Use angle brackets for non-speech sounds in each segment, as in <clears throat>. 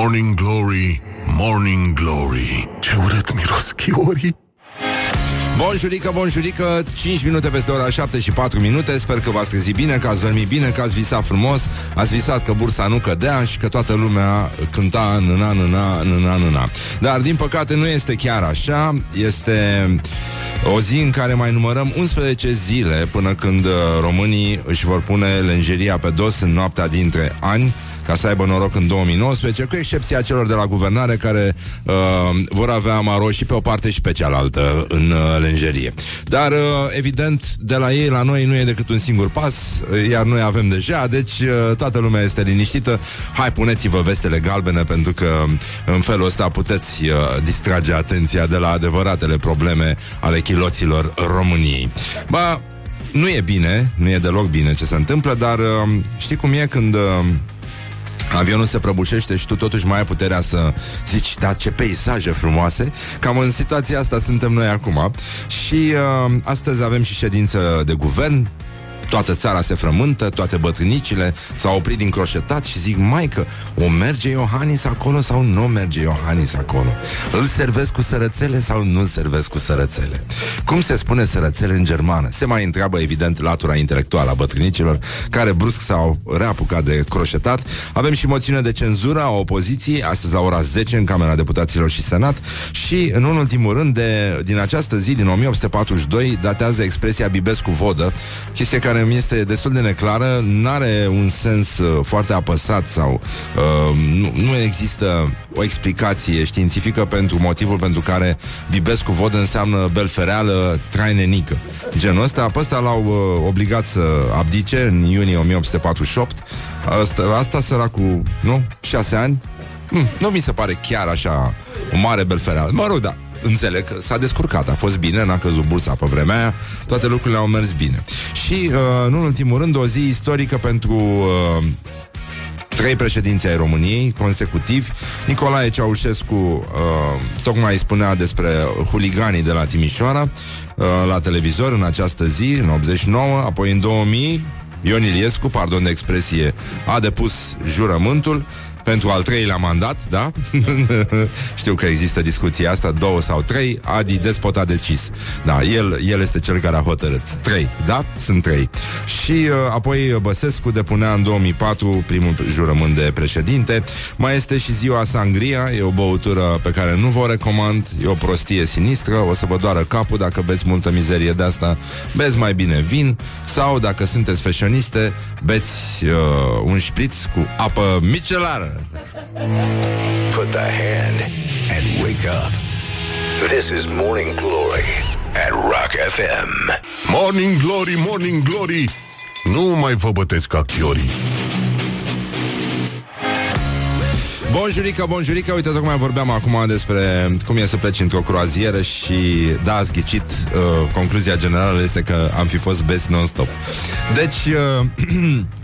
Morning Glory, Morning Glory. Ce urât miros chiorii. Bonjurică, bonjurică 5 minute peste ora 7 și 4 minute. Sper că v-ați trezit bine, că ați dormit bine Că ați visat frumos Ați visat că bursa nu cădea Și că toată lumea cânta nâna, nâna, nâna, nâna Dar din păcate nu este chiar așa. Este o zi în care mai numărăm 11 zile Până când uh, românii își vor pune lenjeria pe dos În noaptea dintre ani ca să aibă noroc în 2019, cu excepția celor de la guvernare care uh, vor avea maro și pe o parte și pe cealaltă în uh, lenjerie. Dar, uh, evident, de la ei la noi nu e decât un singur pas, uh, iar noi avem deja, deci uh, toată lumea este liniștită. Hai, puneți-vă vestele galbene, pentru că în felul ăsta puteți uh, distrage atenția de la adevăratele probleme ale chiloților României. Ba, nu e bine, nu e deloc bine ce se întâmplă, dar uh, știi cum e când... Uh, avionul se prăbușește și tu totuși mai ai puterea să zici, da, ce peisaje frumoase. Cam în situația asta suntem noi acum. Și uh, astăzi avem și ședință de guvern. Toată țara se frământă, toate bătrânicile s-au oprit din croșetat și zic, mai că o merge Iohannis acolo sau nu merge Iohannis acolo? Îl servesc cu sărățele sau nu îl servesc cu sărățele? Cum se spune sărățele în germană? Se mai întreabă, evident, latura intelectuală a bătrânicilor, care brusc s-au reapucat de croșetat. Avem și moțiune de cenzură a opoziției, astăzi la ora 10 în Camera Deputaților și Senat și, în ultimul rând, de, din această zi, din 1842, datează expresia Bibescu Vodă, chestie care mi este destul de neclară, nu are un sens uh, foarte apăsat sau uh, nu, nu există o explicație științifică pentru motivul pentru care Bibescu Vodă înseamnă belfereală trainenică. Genul ăsta, pe ăsta l-au uh, obligat să abdice în iunie 1848. Asta, asta săracul, nu? Șase ani? Hmm, nu mi se pare chiar așa o mare belfereală. Mă rog, da, înțeleg că s-a descurcat, a fost bine, n-a căzut bursa pe vremea aia, toate lucrurile au mers bine. Și, uh, nu în ultimul rând, o zi istorică pentru uh, trei președinți ai României consecutivi. Nicolae Ceaușescu uh, tocmai spunea despre huliganii de la Timișoara uh, la televizor în această zi, în 89, apoi în 2000 Ion Iliescu, pardon de expresie, a depus jurământul pentru al treilea mandat, da? <laughs> Știu că există discuția asta, două sau trei, Adi Despot a decis. Da, el, el este cel care a hotărât. Trei, da? Sunt trei. Și uh, apoi Băsescu depunea în 2004 primul jurământ de președinte. Mai este și ziua Sangria, e o băutură pe care nu vă recomand, e o prostie sinistră, o să vă doară capul dacă beți multă mizerie de asta, beți mai bine vin sau dacă sunteți fashioniste, beți uh, un șpriț cu apă micelară. Put the hand and wake up. This is Morning Glory at Rock FM Morning Glory, Morning Glory. Nu mai vă bătesc ca chiorii. Bonjurică, bonjurică, uite, tocmai vorbeam acum despre cum e să pleci într-o croazieră și, da, ați ghicit, uh, concluzia generală este că am fi fost best non-stop. Deci, uh, <clears throat>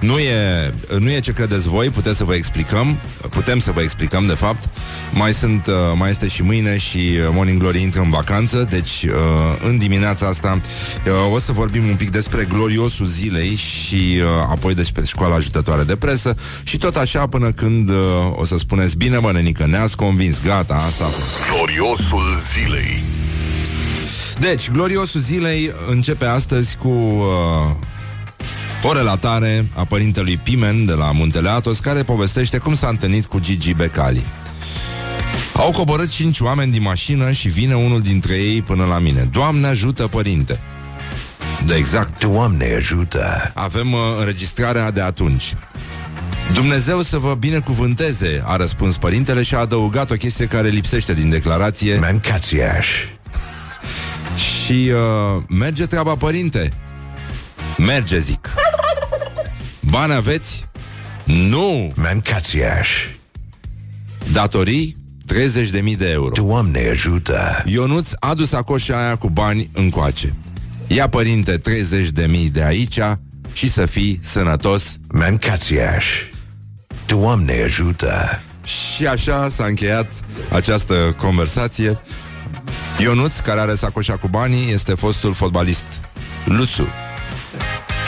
Nu e, nu e ce credeți voi, puteți să vă explicăm, putem să vă explicăm, de fapt. Mai sunt, uh, mai este și mâine și uh, Morning Glory intră în vacanță, deci uh, în dimineața asta o să vorbim un pic despre gloriosul zilei și apoi despre școala ajutătoare de presă și tot așa până când o să spuneți bine, mă, nenică, ne-ați convins, gata, asta a fost. Gloriosul zilei Deci, gloriosul zilei începe astăzi cu uh, o relatare a părintelui Pimen de la Muntele Atos care povestește cum s-a întâlnit cu Gigi Becali. Au coborât cinci oameni din mașină și vine unul dintre ei până la mine. Doamne ajută, părinte! De exact. Doamne ajută! Avem uh, înregistrarea de atunci. Dumnezeu să vă binecuvânteze, a răspuns părintele și a adăugat o chestie care lipsește din declarație. Mancațiaș. <laughs> Și uh, merge treaba, părinte. Merge, zic. Bani aveți? Nu! Mancațiaș. Datorii? 30.000 de euro. Doamne ajută! Ionuț a dus acoșa aia cu bani încoace. Ia, părinte, 30.000 de aici și să fii sănătos. Mancațiaș. Doamne ajută! Și așa s-a încheiat această conversație. Ionuț, care are sacoșa cu banii, este fostul fotbalist Luțu.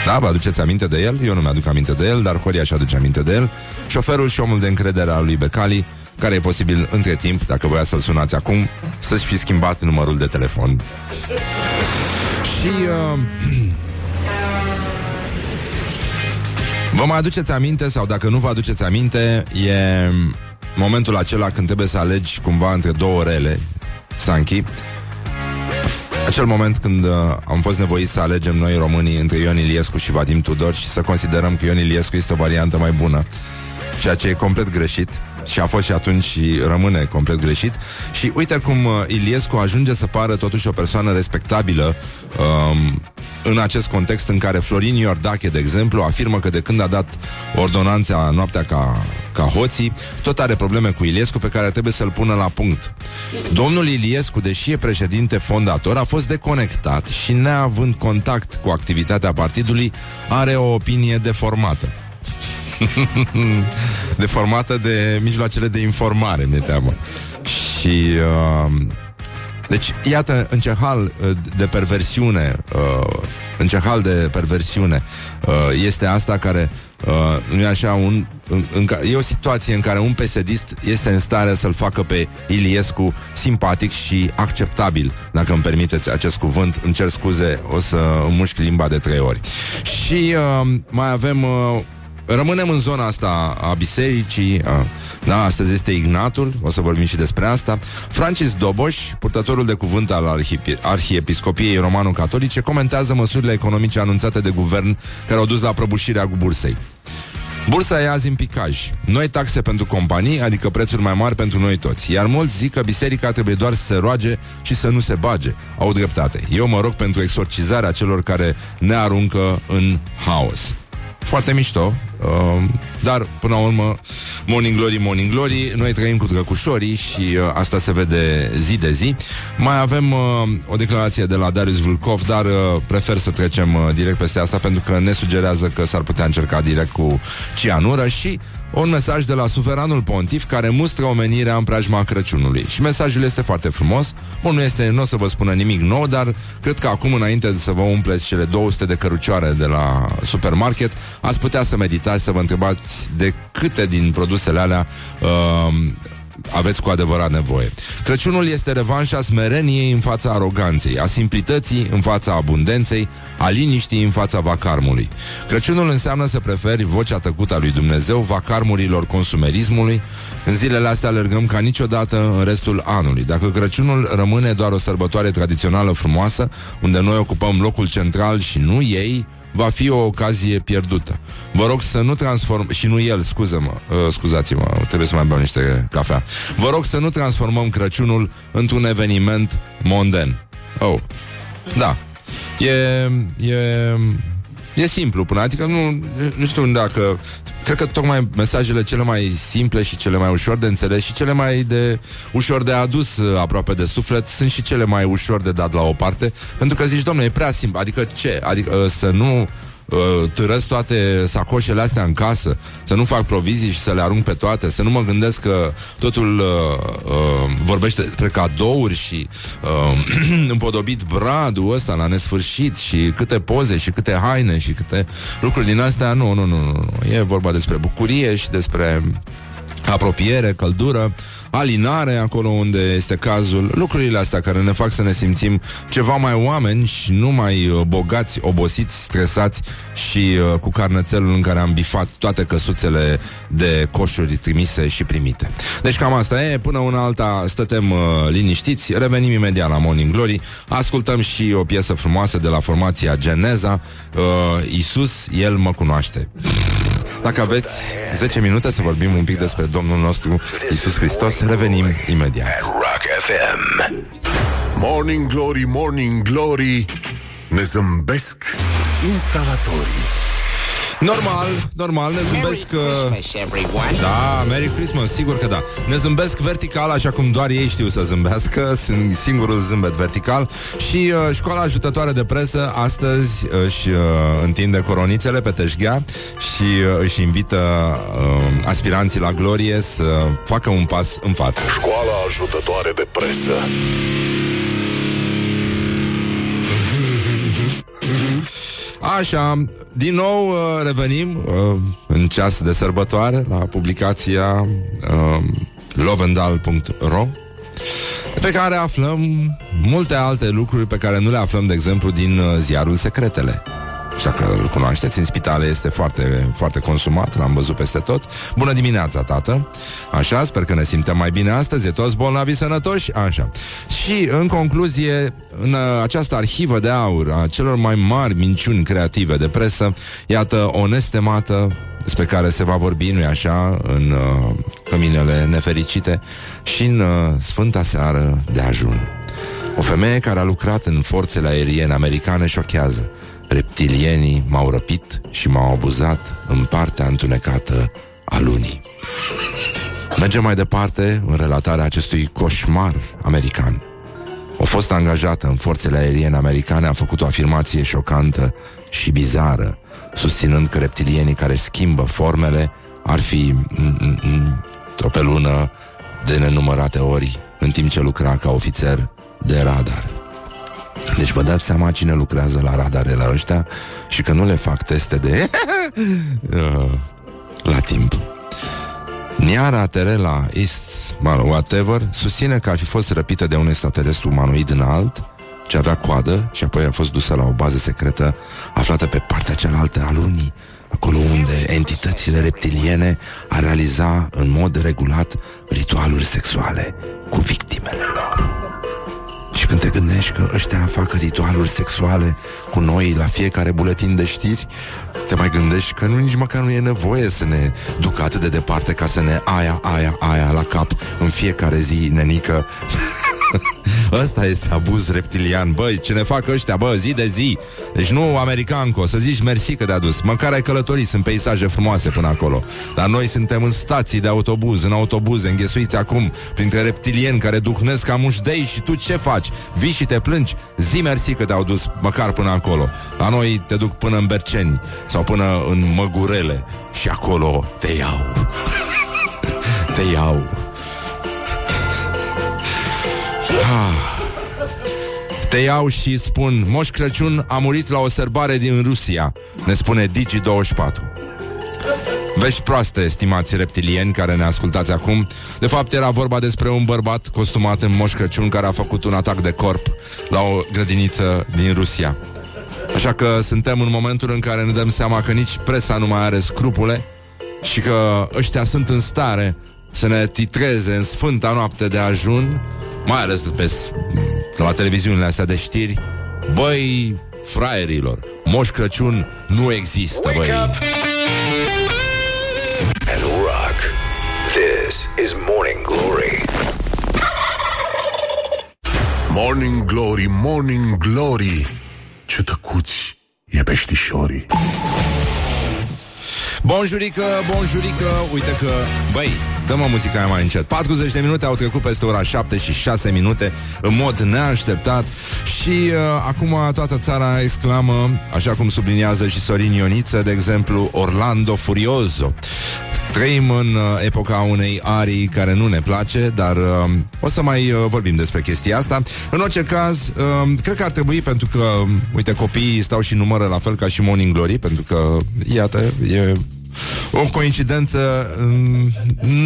Da, vă aduceți aminte de el? Eu nu mi-aduc aminte de el, dar Horia și aduce aminte de el. Șoferul și omul de încredere al lui Becali, care e posibil între timp, dacă voia să-l sunați acum, să-și fi schimbat numărul de telefon. Și... Uh, Vă mai aduceți aminte, sau dacă nu vă aduceți aminte, e momentul acela când trebuie să alegi cumva între două rele, Sanchi, acel moment când uh, am fost nevoiți să alegem noi românii între Ion Iliescu și Vadim Tudor și să considerăm că Ion Iliescu este o variantă mai bună, ceea ce e complet greșit și a fost și atunci și rămâne complet greșit. Și uite cum uh, Iliescu ajunge să pară totuși o persoană respectabilă um, în acest context în care Florin Iordache, de exemplu, afirmă că de când a dat ordonanța noaptea ca, ca hoții, tot are probleme cu Iliescu pe care trebuie să-l pună la punct. Domnul Iliescu, deși e președinte fondator, a fost deconectat și neavând contact cu activitatea partidului, are o opinie deformată. <laughs> deformată de mijloacele de informare, mi-e teamă. Și... Uh, deci, iată în ce hal uh, de perversiune, uh, în ce hal de perversiune uh, este asta care uh, nu e așa un, în, în, e o situație în care un pesedist este în stare să-l facă pe Iliescu simpatic și acceptabil, dacă îmi permiteți acest cuvânt, îmi cer scuze, o să mușc limba de trei ori. Și uh, mai avem uh, Rămânem în zona asta a bisericii a, Da, astăzi este Ignatul O să vorbim și despre asta Francis Doboș, purtătorul de cuvânt al arhi- Arhiepiscopiei Romano-Catolice Comentează măsurile economice anunțate de guvern Care au dus la prăbușirea bursei Bursa e azi în picaj. Noi taxe pentru companii, adică prețuri mai mari pentru noi toți. Iar mulți zic că biserica trebuie doar să se roage și să nu se bage. Au dreptate. Eu mă rog pentru exorcizarea celor care ne aruncă în haos. Foarte mișto, uh, dar până la urmă Morning Glory, Morning Glory. Noi trăim cu drăcușorii și uh, asta se vede zi de zi. Mai avem uh, o declarație de la Darius Vulkov Dar uh, prefer să trecem uh, direct peste asta Pentru că ne sugerează că s-ar putea încerca direct cu cianură Și un mesaj de la suveranul pontif care mustră omenirea în preajma Crăciunului. Și mesajul este foarte frumos. Bun, nu, este, nu o să vă spună nimic nou, dar cred că acum, înainte să vă umpleți cele 200 de cărucioare de la supermarket, ați putea să meditați, să vă întrebați de câte din produsele alea uh, aveți cu adevărat nevoie. Crăciunul este revanșa smereniei în fața aroganței, a simplității în fața abundenței, a liniștii în fața vacarmului. Crăciunul înseamnă să preferi vocea tăcută a lui Dumnezeu vacarmurilor consumerismului. În zilele astea alergăm ca niciodată în restul anului. Dacă Crăciunul rămâne doar o sărbătoare tradițională frumoasă, unde noi ocupăm locul central și nu ei, va fi o ocazie pierdută. Vă rog să nu transform... Și nu el, scuză-mă, uh, scuzați-mă, trebuie să mai beau niște cafea. Vă rog să nu transformăm Crăciunul într-un eveniment monden. Oh, da. E, e, e simplu până, adică nu, nu știu dacă Cred că tocmai mesajele cele mai simple și cele mai ușor de înțeles și cele mai de ușor de adus uh, aproape de suflet sunt și cele mai ușor de dat la o parte, pentru că zici, domnule, e prea simplu, adică ce? Adică uh, să nu uh, târăsc toate sacoșele astea în casă, să nu fac provizii și să le arunc pe toate, să nu mă gândesc că totul uh, uh, vorbește despre cadouri și uh, <clears throat> împodobit bradul ăsta la nesfârșit și câte poze și câte haine și câte lucruri din astea. Nu, nu, nu, nu. E vorba despre bucurie și despre apropiere, căldură, alinare acolo unde este cazul, lucrurile astea care ne fac să ne simțim ceva mai oameni și nu mai uh, bogați, obosiți, stresați și uh, cu carnățelul în care am bifat toate căsuțele de coșuri trimise și primite. Deci cam asta e, până una alta stătem uh, liniștiți, revenim imediat la Morning Glory, ascultăm și o piesă frumoasă de la formația Geneza, uh, Isus, El mă cunoaște. Dacă aveți 10 minute să vorbim un pic despre Domnul nostru Isus Hristos, revenim imediat. Rock FM. Morning Glory, Morning Glory, ne zâmbesc instalatorii. Normal, normal, ne zâmbesc uh, Da, Merry Christmas, sigur că da. Ne zâmbesc vertical, așa cum doar ei știu să zâmbească Sunt singurul zâmbet vertical. Și uh, școala ajutătoare de presă Astăzi își uh, întinde coronițele pe teșghea Și uh, își invită uh, aspiranții la glorie Să facă un pas în față. Școala ajutătoare de presă Așa, din nou uh, revenim uh, în ceas de sărbătoare la publicația uh, lovendal.ro pe care aflăm multe alte lucruri pe care nu le aflăm, de exemplu, din uh, ziarul Secretele. Și dacă îl cunoașteți, în spitale este foarte, foarte consumat, l-am văzut peste tot. Bună dimineața, tată! Așa, sper că ne simtem mai bine astăzi, e toți bolnavi sănătoși? Așa. Și, în concluzie, în această arhivă de aur a celor mai mari minciuni creative de presă, iată o nestemată despre care se va vorbi, nu-i așa, în uh, căminele nefericite și în uh, Sfânta Seară de Ajun. O femeie care a lucrat în forțele aeriene americane șochează. Reptilienii m-au răpit și m-au abuzat în partea întunecată a lunii. Mergem mai departe în relatarea acestui coșmar american. O fost angajată în forțele aeriene americane a făcut o afirmație șocantă și bizară, susținând că reptilienii care schimbă formele ar fi o pe lună de nenumărate ori în timp ce lucra ca ofițer de radar. Deci vă dați seama cine lucrează la radarele ăștia și că nu le fac teste de <laughs> uh, la timp. Niara Terela East, mă rog, whatever, susține că ar fi fost răpită de un extraterestru umanoid înalt, ce avea coadă și apoi a fost dusă la o bază secretă aflată pe partea cealaltă a lunii, acolo unde entitățile reptiliene ar realiza în mod regulat ritualuri sexuale cu victimele gândești că ăștia fac ritualuri sexuale cu noi la fiecare buletin de știri, te mai gândești că nu nici măcar nu e nevoie să ne ducă atât de departe ca să ne aia, aia, aia la cap în fiecare zi, nenică. <laughs> Ăsta este abuz reptilian Băi, ce ne fac ăștia, bă, zi de zi Deci nu americanco, să zici mersi că te-a dus Măcar ai călătorit, sunt peisaje frumoase până acolo Dar noi suntem în stații de autobuz În autobuze, înghesuiți acum Printre reptilieni care duhnesc ca mușdei Și tu ce faci? Vii și te plângi? Zi mersi că te-au dus măcar până acolo La noi te duc până în Berceni Sau până în Măgurele Și acolo te iau <laughs> Te iau Ah. Te iau și spun Moș Crăciun a murit la o sărbare din Rusia Ne spune Digi24. Vești proaste, estimați reptilieni care ne ascultați acum. De fapt era vorba despre un bărbat costumat în Moș Crăciun Care a făcut un atac de corp la o grădiniță din Rusia. Așa că suntem în momentul în care ne dăm seama că nici presa nu mai are scrupule Și că ăștia sunt în stare să ne titreze în sfânta noapte de ajun mai ales pe, la televiziunile astea de știri, băi, fraierilor, Moș Crăciun nu există, băi. And rock. This is Morning Glory. Morning Glory, Morning Glory. Ce tăcuți e peștișorii. Bonjurică, bonjurică, uite că, băi, Dă-mă muzica aia mai încet. 40 de minute au trecut peste ora 7 și 6 minute În mod neașteptat. Și uh, acum toată țara exclamă Așa cum subliniază și Sorin Ioniță De exemplu, Orlando Furioso. Trăim în uh, epoca unei arii care nu ne place, dar uh, o să mai uh, vorbim despre chestia asta. În orice caz, uh, cred că ar trebui, pentru că, uite, copiii stau și numără la fel ca și Morning Glory, pentru că, iată, e o coincidență mm,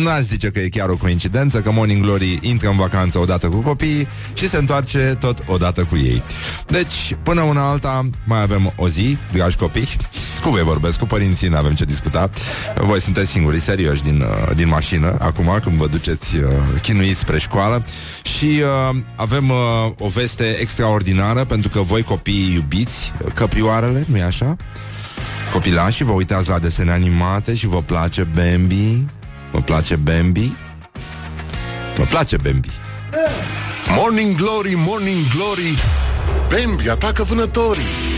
N-aș zice că e chiar o coincidență Că Morning Glory intră în vacanță odată cu copiii Și se întoarce tot odată cu ei. Deci, până una alta Mai avem o zi, dragi copii. Cu voi vorbesc, cu părinții n-avem ce discuta. Voi sunteți singurii serioși din, uh, din mașină Acum, când vă duceți uh, chinuiți spre școală. Și uh, avem uh, o veste extraordinară Pentru că voi copiii iubiți Căprioarele, nu-i așa? Copilași, vă uitați la desene animate și vă place Bambi? Vă place Bambi? Vă place Bambi? Morning Glory, Morning Glory, Bambi atacă vânătorii.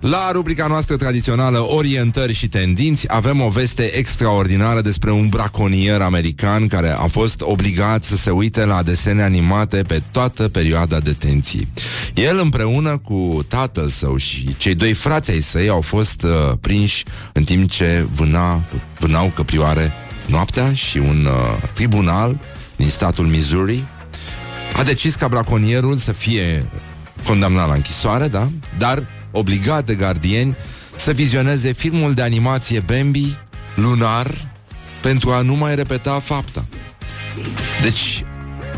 La rubrica noastră tradițională Orientări și tendinți avem o veste extraordinară despre un braconier american care a fost obligat să se uite la desene animate pe toată perioada detenției. El împreună cu tatăl său și cei doi frați ai săi au fost uh, prinși în timp ce vâna, vânau căprioare noaptea și un uh, tribunal din statul Missouri a decis ca braconierul să fie condamnat la închisoare, da? Dar obligat de gardieni să vizioneze filmul de animație Bambi, lunar, pentru a nu mai repeta fapta. Deci,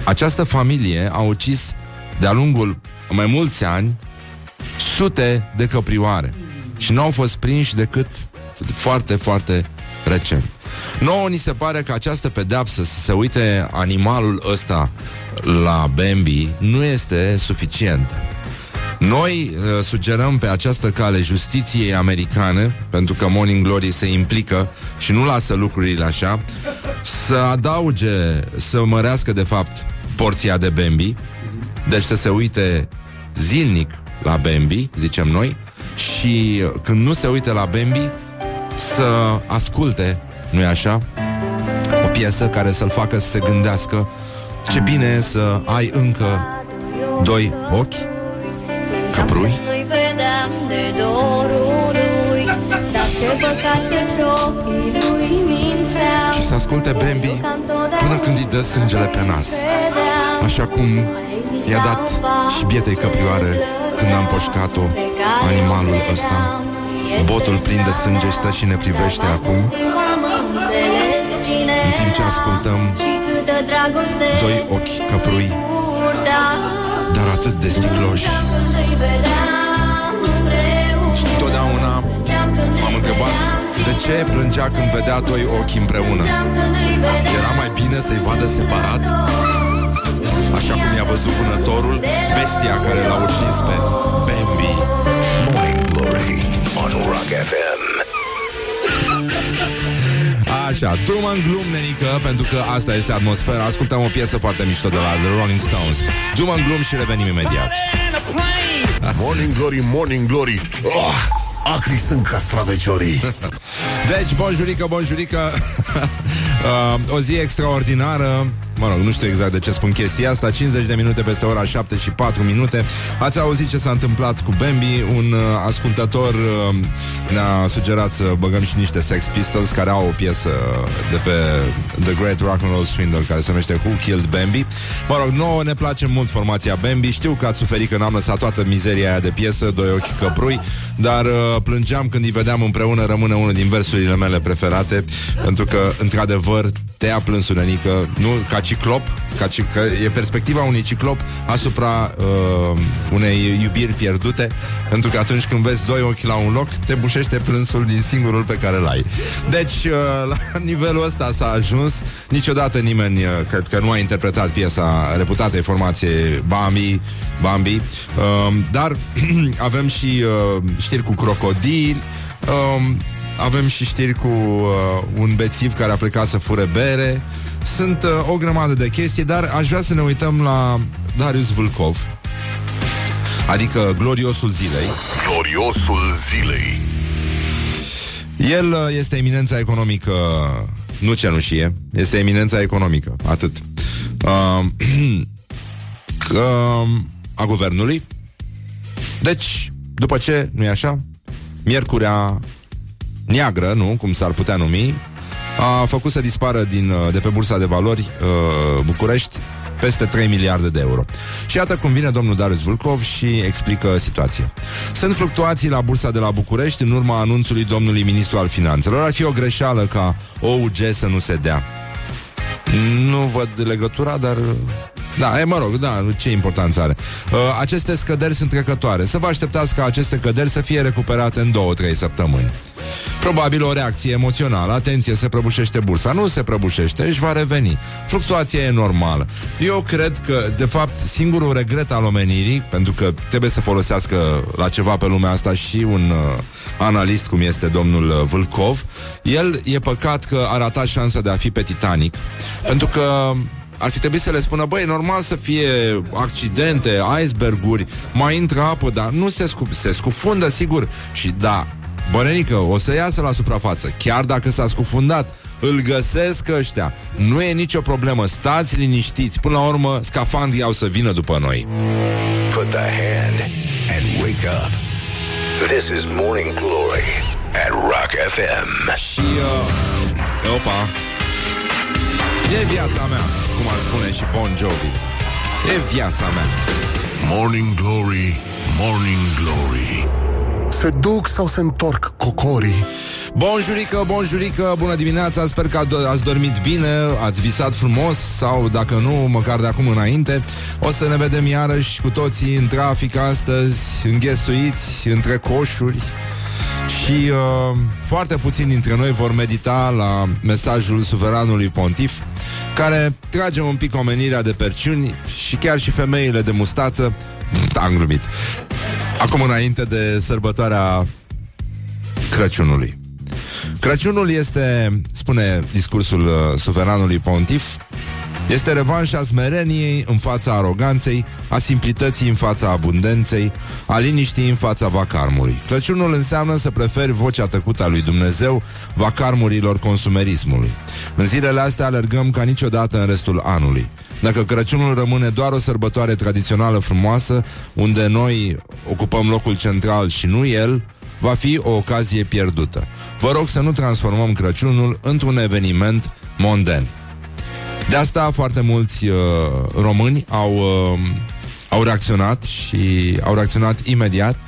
această familie a ucis de-a lungul mai mulți ani sute de căprioare și nu au fost prinși decât foarte, foarte recent. Nouă ni se pare că această pedeapsă să se uite animalul ăsta la Bambi nu este suficientă. Noi uh, sugerăm pe această cale justiției americane, pentru că Morning Glory se implică și nu lasă lucrurile așa, să adauge, să mărească de fapt porția de Bambi, deci să se uite zilnic la Bambi, zicem noi, și când nu se uite la Bambi, să asculte, nu-i așa? O piesă care să-l facă să se gândească ce bine e să ai încă doi ochi, căprui. Și să asculte Bambi până când îi dă sângele pe nas. Așa cum i-a dat și bietei căprioare când am poșcat-o animalul ăsta. Botul plin de sânge stă și ne privește acum În timp ce ascultăm Doi ochi căprui Dar atât de sticloși. Și întotdeauna M-am întrebat de ce plângea când vedea doi ochi împreună? Era mai bine să-i vadă separat? Așa cum i-a văzut vânătorul Bestia care l-a ucis pe Bambi. Morning Glory on Rock FM. Așa, drum în glum, nenică, pentru că asta este atmosfera. Ascultăm o piesă foarte mișto de la The Rolling Stones. Drum în glum și revenim imediat. Morning Glory, Morning Glory. Oh, acri sunt castraveciorii. <laughs> deci, bonjurică, bonjurică. <laughs> uh, o zi extraordinară Mă rog, nu știu exact de ce spun chestia asta. 50 de minute peste ora 7 și 4 minute. Ați auzit ce s-a întâmplat cu Bambi? Un uh, ascultător uh, ne-a sugerat să băgăm și niște Sex Pistols Care au o piesă de pe The Great Rock and Roll Swindle Care se numește Who Killed Bambi. Mă rog, nouă ne place mult formația Bambi. Știu că ați suferit că n-am lăsat toată mizeria aia de piesă Doi ochi căprui Dar uh, plângeam când îi vedeam împreună Rămâne unul din versurile mele preferate Pentru că, într-adevăr, te a plâns unenică Nu ca ciclop, ca ci, că e perspectiva unui ciclop asupra uh, unei iubiri pierdute, pentru că atunci când vezi doi ochi la un loc, te bușește plânsul din singurul pe care l-ai. Deci, uh, <laughs> la nivelul ăsta s-a ajuns. Niciodată nimeni, uh, cred că nu a interpretat piesa reputată formație Bambi, Bambi. Uh, dar <clears throat> avem și uh, știri cu crocodili, uh, avem și știri cu uh, un bețiv care a plecat să fure bere. Sunt uh, o grămadă de chestii, dar aș vrea să ne uităm la Darius Vulcov, adică gloriosul zilei. Gloriosul zilei. El uh, este eminența economică, nu cenușie, este eminența economică, atât. Uh, <clears throat> uh, a guvernului. Deci, după ce, nu-i așa? Miercurea neagră, nu, cum s-ar putea numi, a făcut să dispară din, uh, de pe bursa de valori uh, București peste 3 miliarde de euro. Și iată cum vine domnul Darius Vulcov și explică situația. Sunt fluctuații la bursa de la București în urma anunțului domnului ministru al finanțelor. Ar fi o greșeală ca OUG să nu se dea. Nu văd legătura, dar da, e, mă rog, da, ce importanță are. Uh, aceste scăderi sunt trecătoare. Să vă așteptați ca aceste căderi să fie recuperate în 2-3 săptămâni. Probabil o reacție emoțională. Atenție, se prăbușește bursa. Nu se prăbușește, își va reveni. Fluctuația e normală. Eu cred că, de fapt, singurul regret al omenirii, pentru că trebuie să folosească la ceva pe lumea asta și un uh, analist cum este domnul uh, Vâlcov, el e păcat că a ratat șansa de a fi pe Titanic, pentru că ar fi trebuit să le spună, băi, normal să fie accidente, iceberguri, mai intră apă, dar nu se, scu- se scufundă, sigur. Și da, Bănenică, o să iasă la suprafață Chiar dacă s-a scufundat Îl găsesc ăștia Nu e nicio problemă, stați liniștiți Până la urmă, scafandrii au să vină după noi Put the hand and wake up. This is Morning Glory at Rock FM. Și, uh, opa E viața mea Cum ar spune și Bon Jovi E viața mea Morning Glory, Morning Glory. Se duc sau se întorc cocorii? Bonjurică, bonjurică, bună dimineața, sper că ați dormit bine, ați visat frumos sau, dacă nu, măcar de acum înainte, o să ne vedem iarăși cu toții în trafic astăzi, înghesuiți între coșuri, și uh, foarte puțini dintre noi vor medita la mesajul suveranului pontif, care trage un pic omenirea de perciuni și chiar și femeile de mustață. Am glumit. Acum înainte de sărbătoarea Crăciunului. Crăciunul este, spune discursul uh, suveranului pontif, este revanșa smereniei în fața aroganței, a simplității în fața abundenței, a liniștii în fața vacarmului. Crăciunul înseamnă să preferi vocea tăcută a lui Dumnezeu vacarmurilor consumerismului. În zilele astea alergăm ca niciodată în restul anului. Dacă Crăciunul rămâne doar o sărbătoare tradițională frumoasă, unde noi ocupăm locul central și nu el, va fi o ocazie pierdută. Vă rog să nu transformăm Crăciunul într-un eveniment monden. De asta foarte mulți uh, români au, uh, au reacționat și au reacționat imediat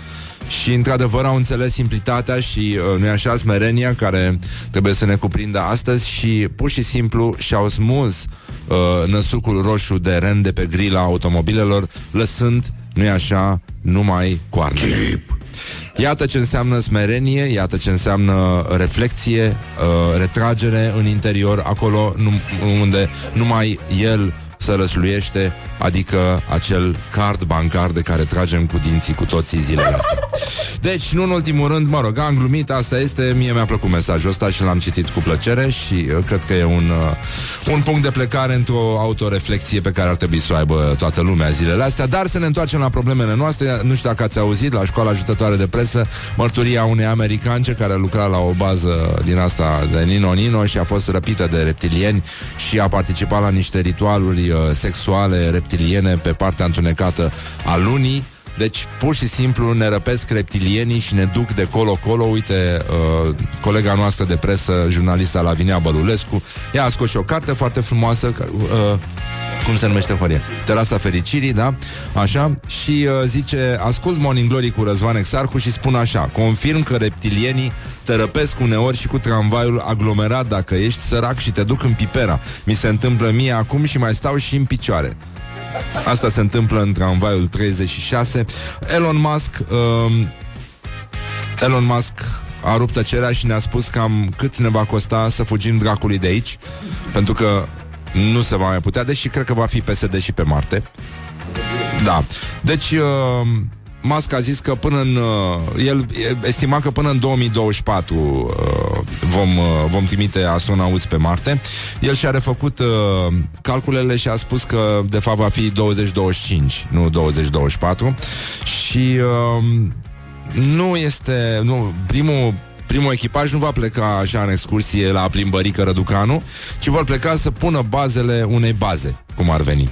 și într-adevăr au înțeles simplitatea și uh, nu așa smerenia care trebuie să ne cuprindă astăzi și pur și simplu și-au smuls uh, năsucul roșu de ren de pe grila automobilelor, lăsând, nu așa, numai coarnele. Iată ce înseamnă smerenie, iată ce înseamnă reflexie, uh, retragere în interior, acolo nu, unde numai el să răsluiește, adică acel card bancar de care tragem cu dinții cu toții zilele astea. Deci, nu în ultimul rând, mă rog, am glumit, asta este, mie mi-a plăcut mesajul ăsta și l-am citit cu plăcere și uh, cred că e un, uh, un punct de plecare într-o autoreflexie pe care ar trebui să o aibă toată lumea zilele astea, dar să ne întoarcem la problemele noastre. Nu știu dacă ați auzit, la școala ajutătoare de presă, mărturia unei americance care lucra la o bază din asta de Nino Nino și a fost răpită de reptilieni și a participat la niște ritualuri uh, sexuale reptiliene pe partea întunecată a lunii deci, pur și simplu ne răpesc reptilienii și ne duc de colo-colo. Uite, uh, colega noastră de presă, jurnalista Lavinia Bălulescu, ea a scos și o carte foarte frumoasă, uh, cum se numește Horia? Terasa Fericirii, da? Așa? Și uh, zice, ascult Morning Glory cu Răzvan Exarhu și spun așa, confirm că reptilienii te răpesc uneori și cu tramvaiul aglomerat dacă ești sărac și te duc în pipera. Mi se întâmplă mie acum și mai stau și în picioare. Asta se întâmplă în tramvaiul 36. Elon Musk um, Elon Musk a rupt tăcerea și ne-a spus cam cât ne va costa să fugim dracului de aici, pentru că nu se va mai putea, deși cred că va fi PSD și pe Marte. Da. Deci, uh, Musk a zis că până în... Uh, el estima că până în 2024 uh, vom, uh, vom trimite astronauți pe Marte. El și-a refăcut uh, calculele și a spus că de fapt va fi 2025, nu 2024. Și uh, nu este... Nu, primul primul echipaj nu va pleca așa în excursie la plimbărică Răducanu, ci vor pleca să pună bazele unei baze, cum ar veni.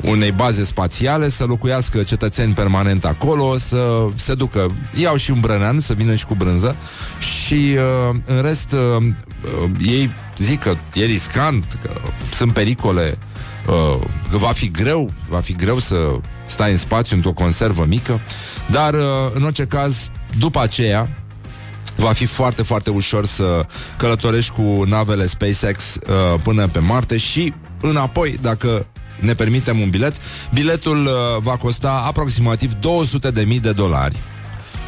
Unei baze spațiale, să locuiască cetățeni permanent acolo, să se ducă. Iau și un brănean, să vină și cu brânză și uh, în rest uh, uh, ei zic că e riscant, că sunt pericole, uh, că va fi greu, va fi greu să stai în spațiu într-o conservă mică, dar uh, în orice caz, după aceea, va fi foarte, foarte ușor să călătorești cu navele SpaceX uh, până pe Marte și înapoi, dacă ne permitem un bilet. Biletul uh, va costa aproximativ 200.000 de dolari.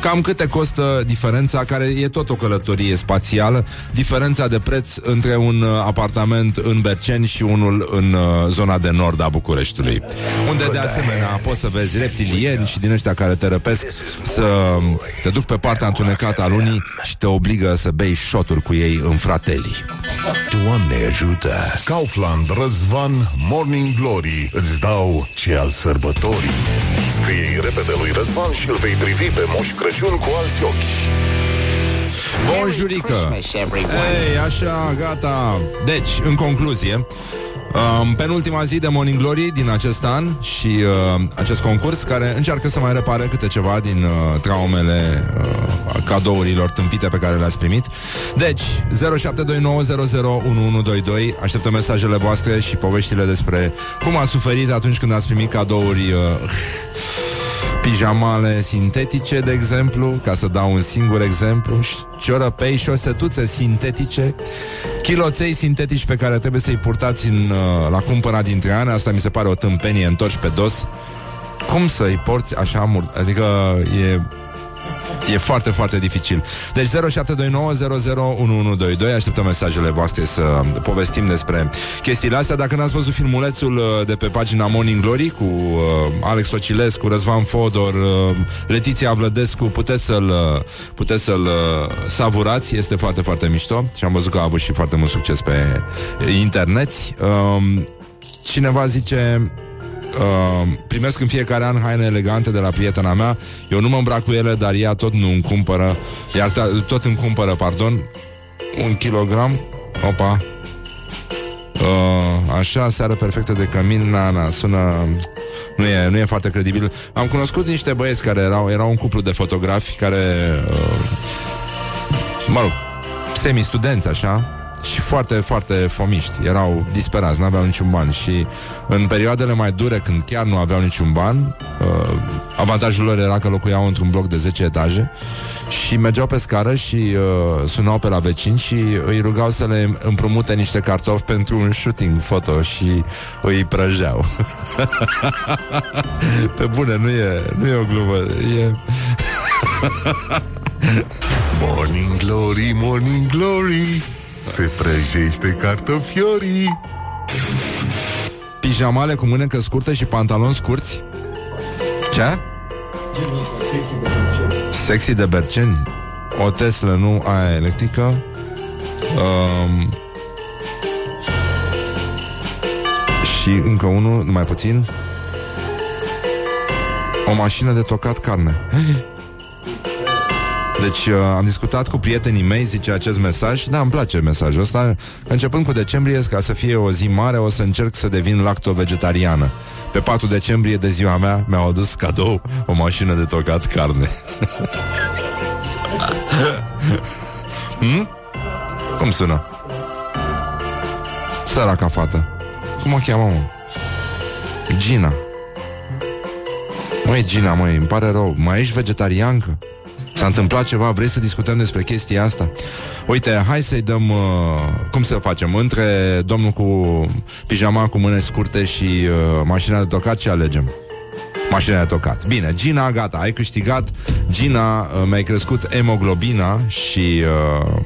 Cam câte costă diferența, care e tot o călătorie spațială, diferența de preț între un uh, apartament în Berceni și unul în uh, zona de nord a Bucureștiului. Unde de asemenea poți să vezi reptilieni și din ăștia care te răpesc să te duc pe partea întunecată a lunii și te obligă să bei șoturi cu ei în fratelii. Doamne ajută! Kaufland, Răzvan, Morning Glory îți dau ce al sărbătorii. Scrie repede lui Răzvan și îl vei privi pe Moș Crăciun cu alți ochi. Bonjurică! Ei, așa, gata. Deci, în concluzie, Um, penultima zi de Morning Glory din acest an și uh, acest concurs care încearcă să mai repare câte ceva din uh, traumele uh, cadourilor tâmpite pe care le-ați primit. Deci, 0729001122 așteptăm mesajele voastre și poveștile despre cum ați suferit atunci când ați primit cadouri uh, pijamale sintetice, de exemplu, ca să dau un singur exemplu, șciorăpei, șosetuțe sintetice, chiloței sintetici pe care trebuie să-i purtați în, uh, la cumpăra dintre ani, asta mi se pare o tâmpenie întorci pe dos. Cum să-i porți așa mult? Adică e E foarte, foarte dificil. Deci 0729001122 Așteptăm mesajele voastre să povestim despre chestiile astea. Dacă n-ați văzut filmulețul uh, de pe pagina Morning Glory cu uh, Alex Tocilescu, Răzvan Fodor, uh, Letiția Vlădescu, puteți să-l, uh, puteți să-l uh, savurați. Este foarte, foarte mișto și am văzut că a avut și foarte mult succes pe internet. Uh, cineva zice uh, primesc în fiecare an haine elegante de la prietena mea. Eu nu mă îmbrac cu ele, dar ea tot nu îmi cumpără, iar tot îmi cumpără, pardon, un kilogram. Opa. Uh, așa, seară perfectă de cămin, na, na, sună... Nu e, nu e foarte credibil. Am cunoscut niște băieți care erau, erau un cuplu de fotografi care, uh, mă rog, semi-studenți, așa, și foarte, foarte fomiști. Erau disperați, nu aveau niciun ban și în perioadele mai dure, când chiar nu aveau niciun ban, uh, avantajul lor era că locuiau într-un bloc de 10 etaje și mergeau pe scară și uh, sunau pe la vecini și îi rugau să le împrumute niște cartofi pentru un shooting foto și îi prăjeau. <laughs> pe bune, nu e, nu e o glumă, e... morning Glory, Morning Glory se prăjește cartofiorii. Pijamale cu mânecă scurtă și pantaloni scurți? Ce? Sexy de berceni. O Tesla, nu aia electrică. Um, Și încă unul, mai puțin. O mașină de tocat carne deci uh, am discutat cu prietenii mei, zice acest mesaj Da, îmi place mesajul ăsta Începând cu decembrie, ca să fie o zi mare O să încerc să devin lacto-vegetariană Pe 4 decembrie de ziua mea Mi-au adus cadou o mașină de tocat carne <laughs> hmm? Cum sună? Săraca fată Cum o cheamă, mă? Gina Măi, Gina, măi, îmi pare rău Mai ești vegetariancă? S-a întâmplat ceva? Vrei să discutăm despre chestia asta? Uite, hai să-i dăm... Uh, cum să facem? Între domnul cu pijama cu mâne scurte și uh, mașina de tocat, ce alegem? Mașina de tocat. Bine, Gina, gata, ai câștigat. Gina, uh, mi-ai crescut hemoglobina și... Uh,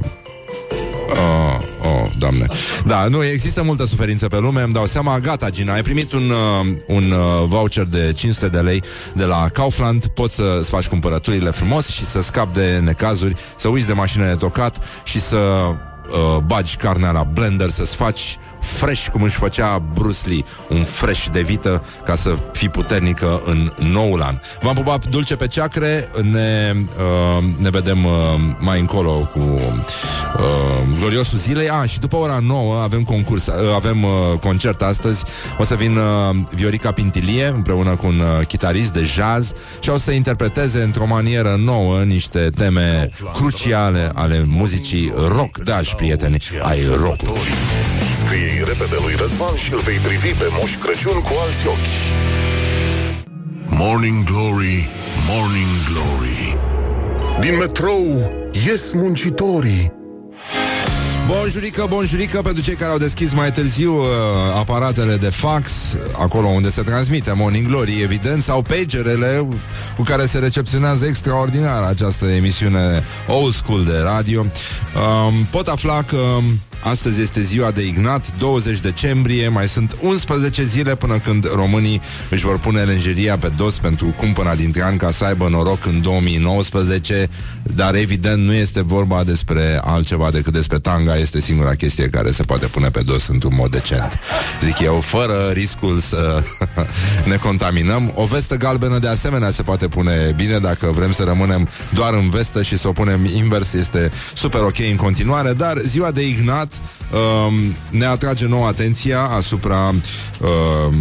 uh, oh, doamne. Da, nu, există multă suferință pe lume, îmi dau seama. Gata, Gina, ai primit un, uh, un uh, voucher de 500 de lei de la Kaufland, poți să-ți faci cumpărăturile frumos și să scapi de necazuri, să uiți de mașină de tocat și să uh, bagi carnea la blender, să-ți faci fresh cum își făcea Bruce Lee, un fresh de vită ca să fii puternică în noul an. V-am pupat dulce pe ceacre, ne, uh, ne vedem uh, mai încolo cu uh, gloriosul zilei. Ah, și după ora 9 avem concurs, uh, avem uh, concert astăzi. O să vin uh, Viorica Pintilie împreună cu un uh, chitarist de jazz și o să interpreteze într-o manieră nouă niște teme cruciale ale muzicii rock. Da, și prieteni ai rock Scrie repede lui Răzvan și îl vei privi pe Moș Crăciun cu alți ochi. Morning Glory, Morning Glory Din metrou ies muncitorii Bonjurică, bonjurică pentru cei care au deschis mai târziu uh, aparatele de fax, acolo unde se transmite Morning Glory, evident, sau pagerele cu care se recepționează extraordinar această emisiune old school de radio. Um, pot afla că Astăzi este ziua de Ignat, 20 decembrie, mai sunt 11 zile până când românii își vor pune lenjeria pe dos pentru cumpăna dintre ani ca să aibă noroc în 2019, dar evident nu este vorba despre altceva decât despre tanga, este singura chestie care se poate pune pe dos într-un mod decent. Zic eu, fără riscul să <laughs> ne contaminăm. O vestă galbenă de asemenea se poate pune bine dacă vrem să rămânem doar în vestă și să o punem invers, este super ok în continuare, dar ziua de Ignat uh, ne atrage nouă atenția asupra uh,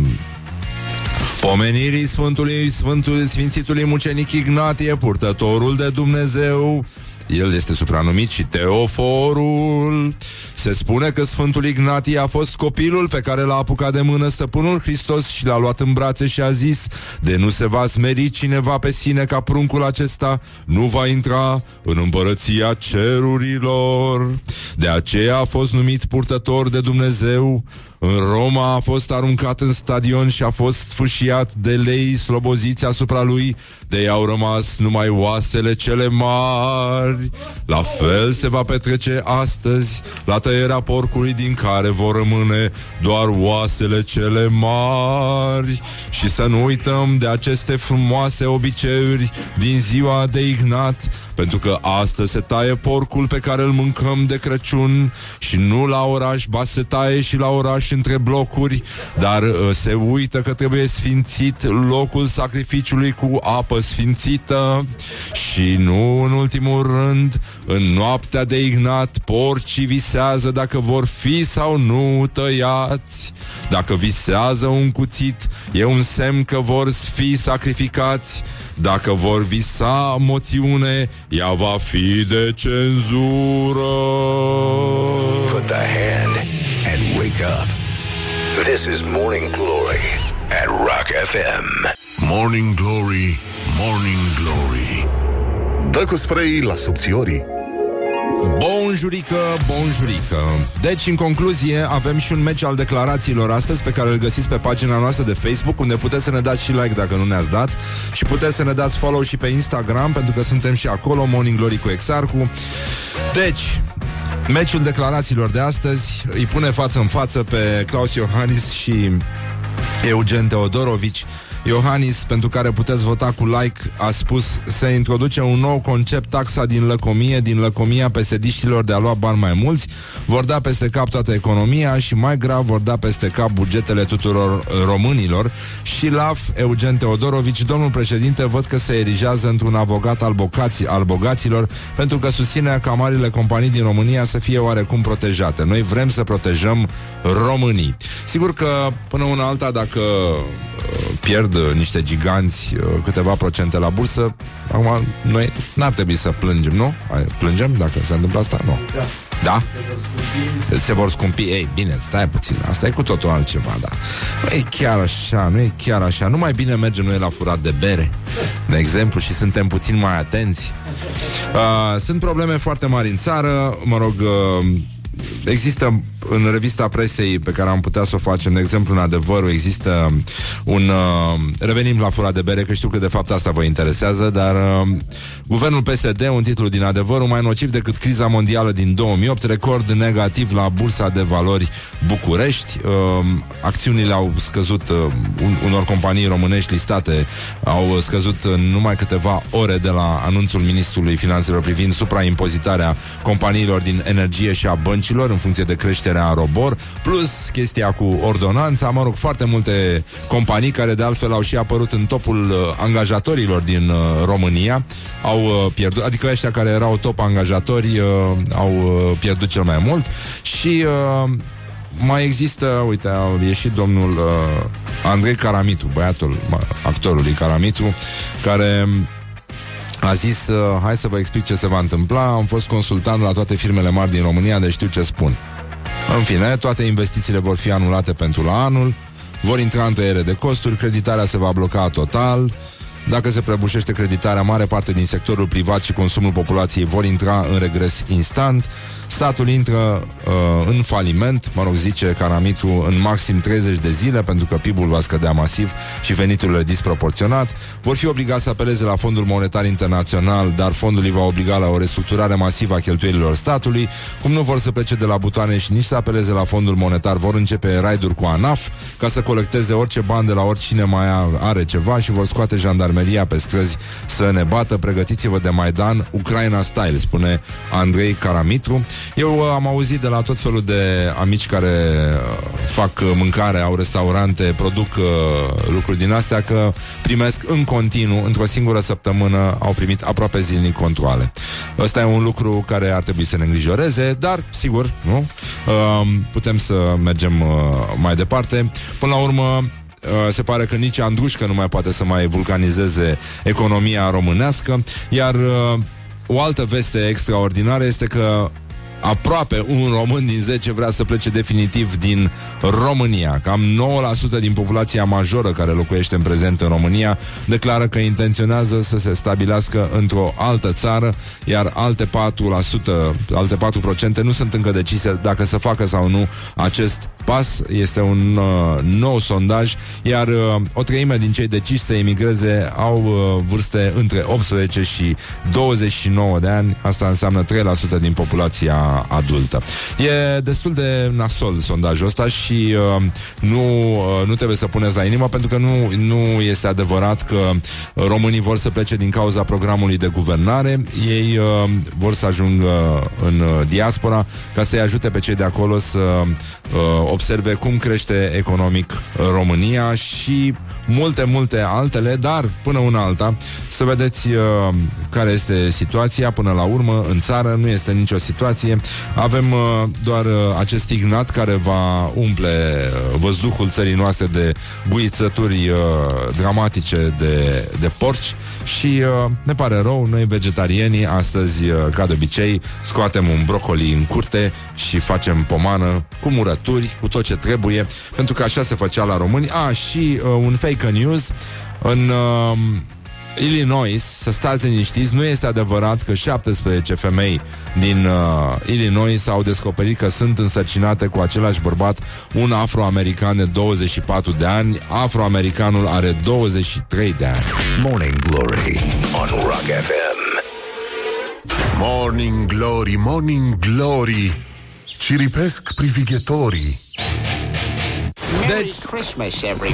pomenirii Sfântului, Sfântului Sfințitului Mucenic Ignatie, purtătorul de Dumnezeu, El este supranumit și Teoforul. Se spune că Sfântul Ignatie a fost copilul pe care l-a apucat de mână stăpânul Hristos și l-a luat în brațe și a zis De nu se va smeri cineva pe sine ca pruncul acesta, nu va intra în împărăția cerurilor. De aceea a fost numit purtător de Dumnezeu în Roma a fost aruncat în stadion și a fost sfâșiat de lei sloboziți asupra lui, de i-au rămas numai oasele cele mari. La fel se va petrece astăzi la tăierea porcului din care vor rămâne doar oasele cele mari. Și să nu uităm de aceste frumoase obiceiuri din ziua de Ignat, pentru că astăzi se taie porcul pe care îl mâncăm de Crăciun și nu la oraș, ba se taie și la oraș între blocuri, dar uh, se uită că trebuie sfințit locul sacrificiului cu apă sfințită și nu în ultimul rând, în noaptea de Ignat, porcii visează dacă vor fi sau nu tăiați. Dacă visează un cuțit, e un semn că vor fi sacrificați dacă vor visa moțiune, ea va fi de cenzură. Put the hand and wake up. This is Morning Glory at Rock FM. Morning Glory, Morning Glory. Dă cu spray la subțiorii. Bonjurică, bonjurică Deci, în concluzie, avem și un meci al declarațiilor astăzi Pe care îl găsiți pe pagina noastră de Facebook Unde puteți să ne dați și like dacă nu ne-ați dat Și puteți să ne dați follow și pe Instagram Pentru că suntem și acolo Morning Glory cu Exarcu Deci, meciul declarațiilor de astăzi Îi pune față în față pe Claus Iohannis și Eugen Teodorovici Iohannis, pentru care puteți vota cu like, a spus se introduce un nou concept, taxa din lăcomie, din lăcomia pesediștilor de a lua bani mai mulți, vor da peste cap toată economia și mai grav vor da peste cap bugetele tuturor românilor și LAF, Eugen Teodorovici, domnul președinte, văd că se erigează într-un avocat al, bocații, al bogaților pentru că susține ca marile companii din România să fie oarecum protejate. Noi vrem să protejăm românii. Sigur că până una alta, dacă uh, pierd pierd niște giganți uh, câteva procente la bursă, acum noi n-ar trebui să plângem, nu? Plângem dacă se întâmplă asta? Nu. Da. Da? Se vor scumpi. Ei, bine, stai puțin. Asta e cu totul altceva, da. Nu e chiar așa, nu e chiar așa. Nu mai bine mergem noi la furat de bere, de exemplu, și suntem puțin mai atenți. Uh, sunt probleme foarte mari în țară. Mă rog, uh, există în revista presei pe care am putea să o facem, de exemplu, în adevărul, există un... Uh, revenim la fura de bere, că știu că de fapt asta vă interesează, dar uh, guvernul PSD, un titlu din adevărul, mai nociv decât criza mondială din 2008, record negativ la Bursa de Valori București. Uh, acțiunile au scăzut, uh, un, unor companii românești listate au scăzut în numai câteva ore de la anunțul ministrului finanțelor privind supraimpozitarea companiilor din energie și a băncilor în funcție de creștere creșterea robor, plus chestia cu ordonanța, mă rog, foarte multe companii care de altfel au și apărut în topul uh, angajatorilor din uh, România, au uh, pierdut, adică ăștia care erau top angajatori uh, au uh, pierdut cel mai mult. Și uh, mai există, uite, a ieșit domnul uh, Andrei Caramitu, băiatul actorului Caramitu, care a zis, uh, hai să vă explic ce se va întâmpla, am fost consultant la toate firmele mari din România, deci știu ce spun. În fine, toate investițiile vor fi anulate pentru la anul, vor intra în tăiere de costuri, creditarea se va bloca total, dacă se prăbușește creditarea, mare parte din sectorul privat și consumul populației vor intra în regres instant. Statul intră uh, în faliment, mă rog, zice Caramitru, în maxim 30 de zile, pentru că PIB-ul va scădea masiv și veniturile disproporționat. Vor fi obligați să apeleze la Fondul Monetar Internațional, dar fondul îi va obliga la o restructurare masivă a cheltuielilor statului. Cum nu vor să plece de la butoane și nici să apeleze la Fondul Monetar, vor începe raiduri cu ANAF ca să colecteze orice bani de la oricine mai are ceva și vor scoate jandarmeria pe străzi să ne bată. Pregătiți-vă de Maidan, Ucraina style, spune Andrei Caramitru. Eu uh, am auzit de la tot felul de amici care uh, fac uh, mâncare, au restaurante, produc uh, lucruri din astea, că primesc în continuu, într-o singură săptămână, au primit aproape zilnic controle. Ăsta e un lucru care ar trebui să ne îngrijoreze, dar, sigur, nu? Uh, putem să mergem uh, mai departe. Până la urmă, Uh, se pare că nici Andrușcă nu mai poate să mai vulcanizeze economia românească, iar uh, o altă veste extraordinară este că aproape un român din 10 vrea să plece definitiv din România. Cam 9% din populația majoră care locuiește în prezent în România declară că intenționează să se stabilească într-o altă țară, iar alte 4%, alte 4% nu sunt încă decise dacă să facă sau nu acest pas. Este un uh, nou sondaj, iar uh, o treime din cei deciși să emigreze au uh, vârste între 18 și 29 de ani. Asta înseamnă 3% din populația adultă. E destul de nasol sondajul ăsta și uh, nu, uh, nu trebuie să puneți la inimă pentru că nu, nu este adevărat că românii vor să plece din cauza programului de guvernare. Ei uh, vor să ajungă în uh, diaspora ca să-i ajute pe cei de acolo să uh, observe cum crește economic România și multe, multe altele, dar până una alta să vedeți uh, care este situația până la urmă în țară, nu este nicio situație. Avem uh, doar uh, acest ignat care va umple uh, văzduhul țării noastre de guițături uh, dramatice de, de porci și uh, ne pare rău, noi vegetarienii astăzi, uh, ca de obicei, scoatem un brocoli în curte și facem pomană cu murături, cu tot ce trebuie, pentru că așa se făcea la români. A, și uh, un fake news în... Uh, Illinois, să stați liniștiți, nu este adevărat că 17 femei din uh, Illinois au descoperit că sunt însărcinate cu același bărbat, un afroamerican de 24 de ani. Afroamericanul are 23 de ani. Morning Glory on Rock FM. Morning Glory, Morning Glory. Ciripesc privighetorii. Deci,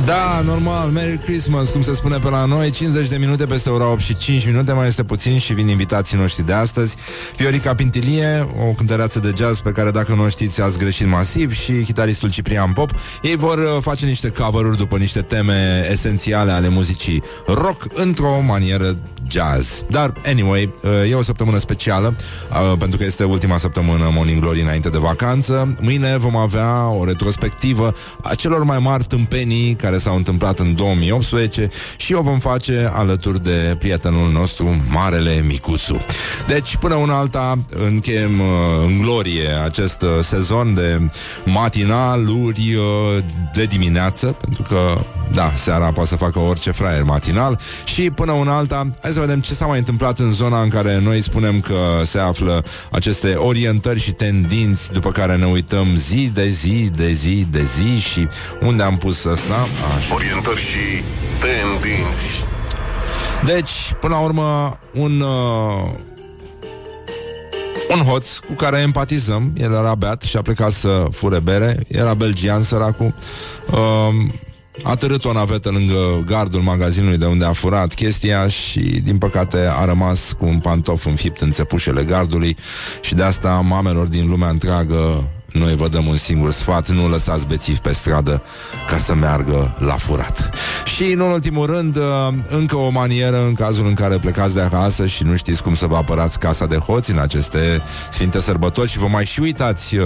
da, normal, Merry Christmas, cum se spune pe la noi 50 de minute peste ora 8 și 5 minute Mai este puțin și vin invitații noștri de astăzi. Viorica Pintilie, o cântăreață de jazz Pe care dacă nu o știți ați greșit masiv Și chitaristul Ciprian Pop. Ei vor uh, face niște cover după niște teme esențiale ale muzicii rock Într-o manieră jazz. Dar, anyway, uh, e o săptămână specială uh, Pentru că este ultima săptămână Morning Glory înainte de vacanță. Mâine vom avea o retrospectivă A celor mai mari tâmpenii Care s-au întâmplat în 2018 Și o vom face alături de prietenul nostru Marele Micuțu. Deci, până una alta Încheiem uh, în glorie acest uh, sezon de matinaluri uh, de dimineață Pentru că, da, seara poate să facă orice fraier matinal. Și până una alta, hai să vedem ce s-a mai întâmplat în zona în care noi spunem că se află aceste orientări și tendinți după care ne uităm zi de zi, de zi, de zi și unde am pus ăsta? Așa. Orientări și tendinți. Deci, până la urmă, un... Uh, un hoț cu care empatizăm El era beat și a plecat să fure bere Era belgian săracul uh, a târât o navetă lângă gardul magazinului de unde a furat chestia și, din păcate, a rămas cu un pantof înfipt în țepușele gardului și de asta mamelor din lumea întreagă noi vă dăm un singur sfat, nu lăsați bețivi pe stradă ca să meargă la furat. Și, în ultimul rând, uh, încă o manieră în cazul în care plecați de acasă și nu știți cum să vă apărați casa de hoți în aceste sfinte sărbători și vă mai și uitați, uh,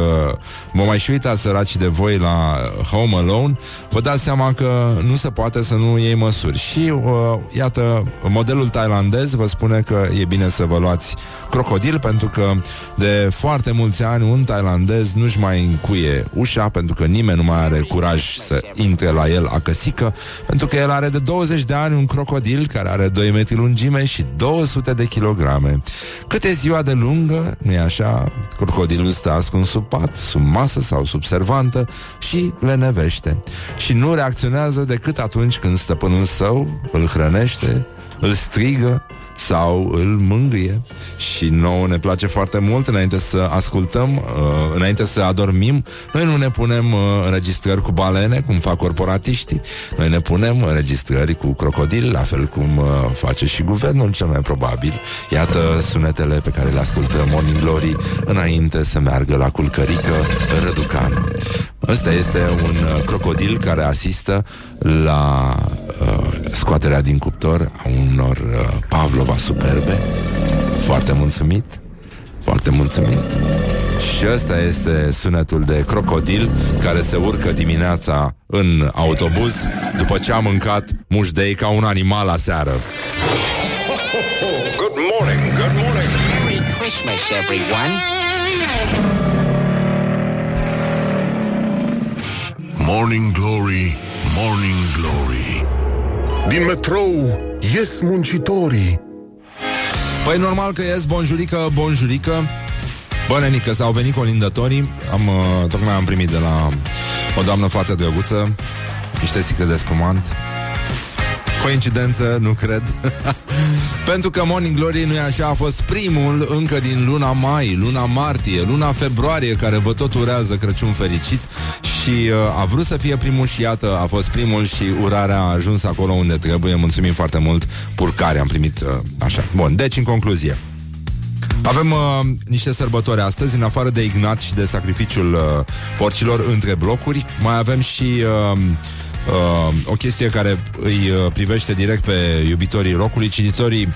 vă mai și uitați săraci de voi la Home Alone, vă dați seama că nu se poate să nu iei măsuri. Și, uh, iată, modelul tailandez vă spune că e bine să vă luați crocodil, pentru că de foarte mulți ani un tailandez nu-și mai încuie ușa pentru că nimeni nu mai are curaj să intre la el acăsică, pentru că el are de 20 de ani un crocodil care are 2 metri lungime și 200 de kilograme. Cât e ziua de lungă, nu-i așa? Crocodilul stă ascuns sub pat, sub masă sau sub servantă și le nevește. Și nu reacționează decât atunci când stăpânul său îl hrănește, îl strigă sau îl mângâie și nouă ne place foarte mult înainte să ascultăm, uh, înainte să adormim, noi nu ne punem uh, înregistrări cu balene, cum fac corporatiștii, noi ne punem înregistrări cu crocodili, la fel cum uh, face și guvernul cel mai probabil. Iată sunetele pe care le ascultă Morning Glory înainte să meargă la culcărică Răducan. Ăsta este un uh, crocodil care asistă la uh, scoaterea din cuptor a unor uh, Pavlova superbe. Foarte mulțumit, foarte mulțumit. Și ăsta este sunetul de crocodil care se urcă dimineața în autobuz după ce a mâncat mușdei ca un animal la seară. Good morning, good morning. everyone. Morning Glory, Morning Glory Din metrou ies muncitorii Păi normal că ies, bonjurică, bonjurică. Bă, nenică, s-au venit colindătorii. Am, uh, Tocmai am primit de la o doamnă foarte drăguță Niște sticle de spumant. Coincidență, nu cred. <laughs> Pentru că Morning Glory nu e așa A fost primul încă din luna mai Luna martie, luna februarie Care vă tot urează Crăciun fericit Și uh, a vrut să fie primul Și iată, a fost primul și urarea A ajuns acolo unde trebuie. Mulțumim foarte mult, purcare am primit uh, Așa, bun, deci în concluzie. Avem uh, niște sărbători astăzi, în afară de Ignat și de sacrificiul uh, porcilor între blocuri, mai avem și uh, uh, o chestie care îi uh, privește direct pe iubitorii rockului, cititorii uh,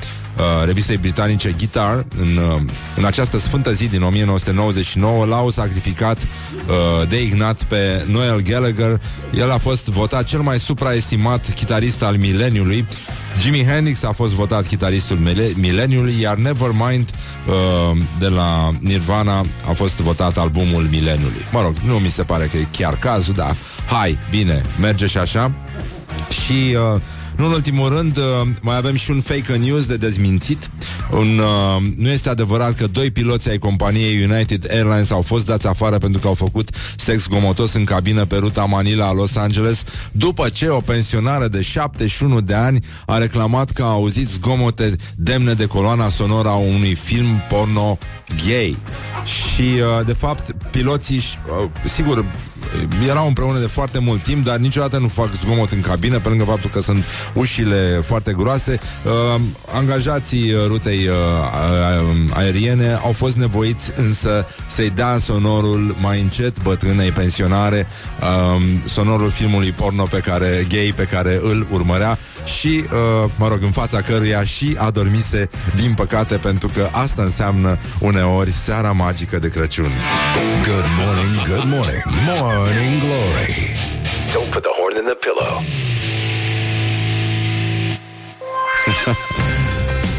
revistei britanice Guitar, în, uh, în această sfântă zi din 1999, l-au sacrificat uh, de Ignat pe Noel Gallagher. El a fost votat cel mai supraestimat chitarist al mileniului. Jimi Hendrix a fost votat chitaristul mileniului, iar Nevermind uh, de la Nirvana a fost votat albumul mileniului. Mă rog, nu mi se pare că e chiar cazul, dar hai, bine, merge și așa. Și uh, nu în ultimul rând, uh, mai avem și un fake news de dezmințit. Un, uh, nu este adevărat că doi piloți ai companiei United Airlines au fost dați afară pentru că au făcut sex gomotos în cabină pe ruta Manila-Los Angeles, după ce o pensionară de 71 de ani a reclamat că a auzit zgomote demne de coloana sonoră a unui film porno gay. Și, uh, de fapt, piloții, uh, sigur, erau împreună de foarte mult timp, dar niciodată nu fac zgomot în cabină, pe lângă faptul că sunt ușile foarte groase. Uh, angajații rutei uh, aeriene au fost nevoiți însă să-i dea sonorul mai încet bătrânei pensionare, uh, sonorul filmului porno pe care, gay pe care îl urmărea și, uh, mă rog, în fața căruia și adormise, din păcate, pentru că asta înseamnă uneori seara magică de Crăciun. Good morning, good morning, morning glory Don't put the horn in the pillow <laughs>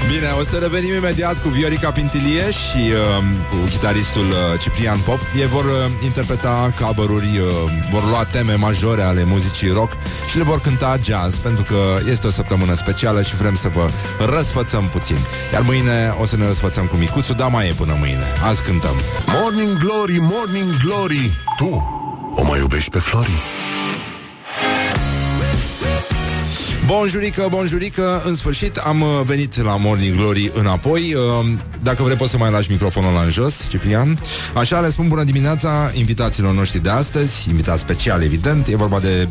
Bine, o să revenim imediat cu Viorica Pintilie și uh, cu chitaristul uh, Ciprian Pop. Ei vor uh, interpreta cover uh, vor lua teme majore ale muzicii rock și le vor cânta jazz, pentru că este o săptămână specială și vrem să vă răsfățăm puțin. Iar mâine o să ne răsfățăm cu micuțul, dar mai e până mâine. Azi cântăm. Morning Glory, Morning Glory Tu o mai iubești pe Flori? Bonjurică, bonjurică, în sfârșit am uh, venit la Morning Glory înapoi. Uh, Dacă vrei poți să mai lași microfonul la în jos, Ciprian. Așa, le spun bună dimineața invitațiilor noștri de astăzi Invitat special, evident, e vorba de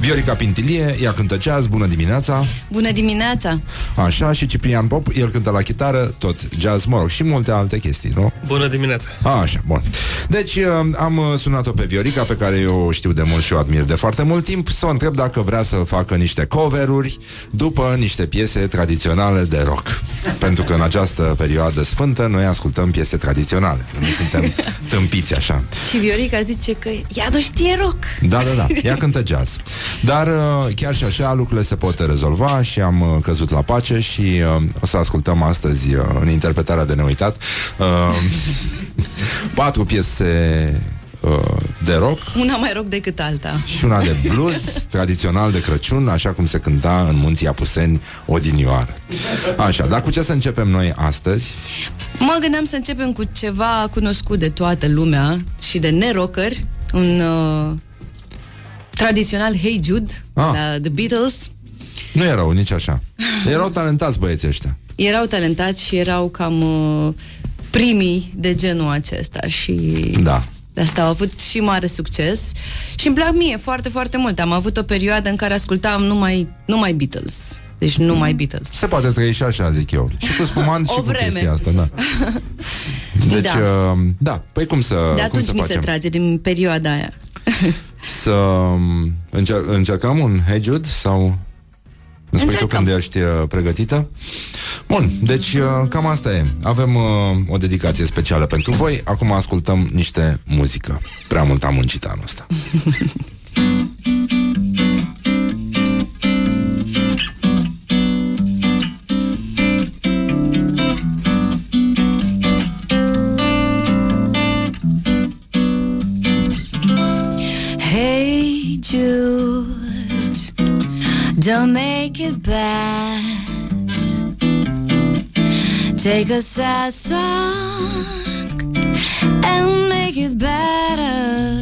Viorica Pintilie, ea cântă jazz, bună dimineața! Bună dimineața! Așa, și Ciprian Pop, el cântă la chitară, tot jazz, mă rog, și multe alte chestii, nu? Bună dimineața! A, așa, bun. Deci uh, am sunat-o pe Viorica, pe care eu o știu de mult și o admir de foarte mult timp. Să o întreb dacă vrea să facă niște cover coveruri după niște piese tradiționale de rock. Pentru că în această perioadă sfântă noi ascultăm piese tradiționale. Nu suntem <laughs> tâmpiți așa. Și Viorica zice că ea nu știe rock. Da, da, da. Ea cântă jazz. Dar uh, chiar și așa lucrurile se pot rezolva și am uh, căzut la pace și uh, o să ascultăm astăzi în interpretarea de neuitat <laughs> patru piese uh, de rock. Una mai rock decât alta. Și una de blues, <laughs> tradițional de Crăciun, așa cum se cânta în munții Apuseni odinioară. Așa, dar cu ce să începem noi astăzi? Mă gândeam să începem cu ceva cunoscut de toată lumea și de nerocări, un uh, tradițional Hey Jude, ah. la The Beatles. Nu erau nici așa. Erau talentați băieții ăștia. Erau talentați și erau cam uh, primii de genul acesta și... Da. De asta au avut și mare succes și îmi plac mie foarte, foarte mult. Am avut o perioadă în care ascultam numai, numai Beatles. Deci numai Beatles. Se poate trăi și așa, zic eu. Și cu spumant <laughs> și cu vreme. chestia asta, da. <laughs> Deci, da. Uh, da, păi cum să De atunci cum să mi facem? se trage din perioada aia. să um, încer- încercăm un Hey Jude sau... Îmi spui tu când ești uh, pregătită? Bun, deci uh, cam asta e. Avem uh, o dedicație specială pentru voi. Acum ascultăm niște muzică. Prea mult am muncit anul ăsta. <laughs> Take a sad song and make it better.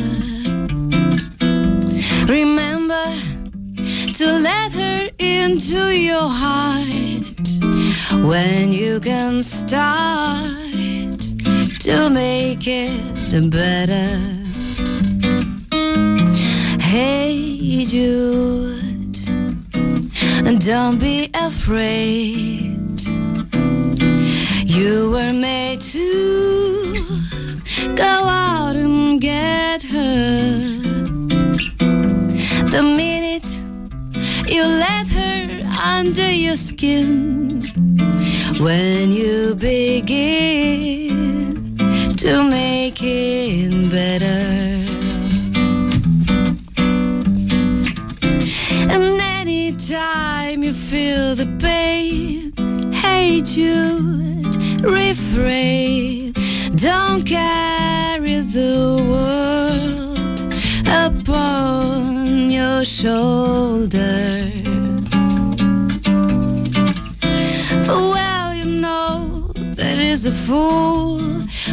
Remember to let her into your heart when you can start to make it better. Hey, Jude, don't be afraid. You were made to go out and get her. The minute you let her under your skin, when you begin to make it better. You, refrain. Don't carry the world upon your shoulder. For well you know that is a fool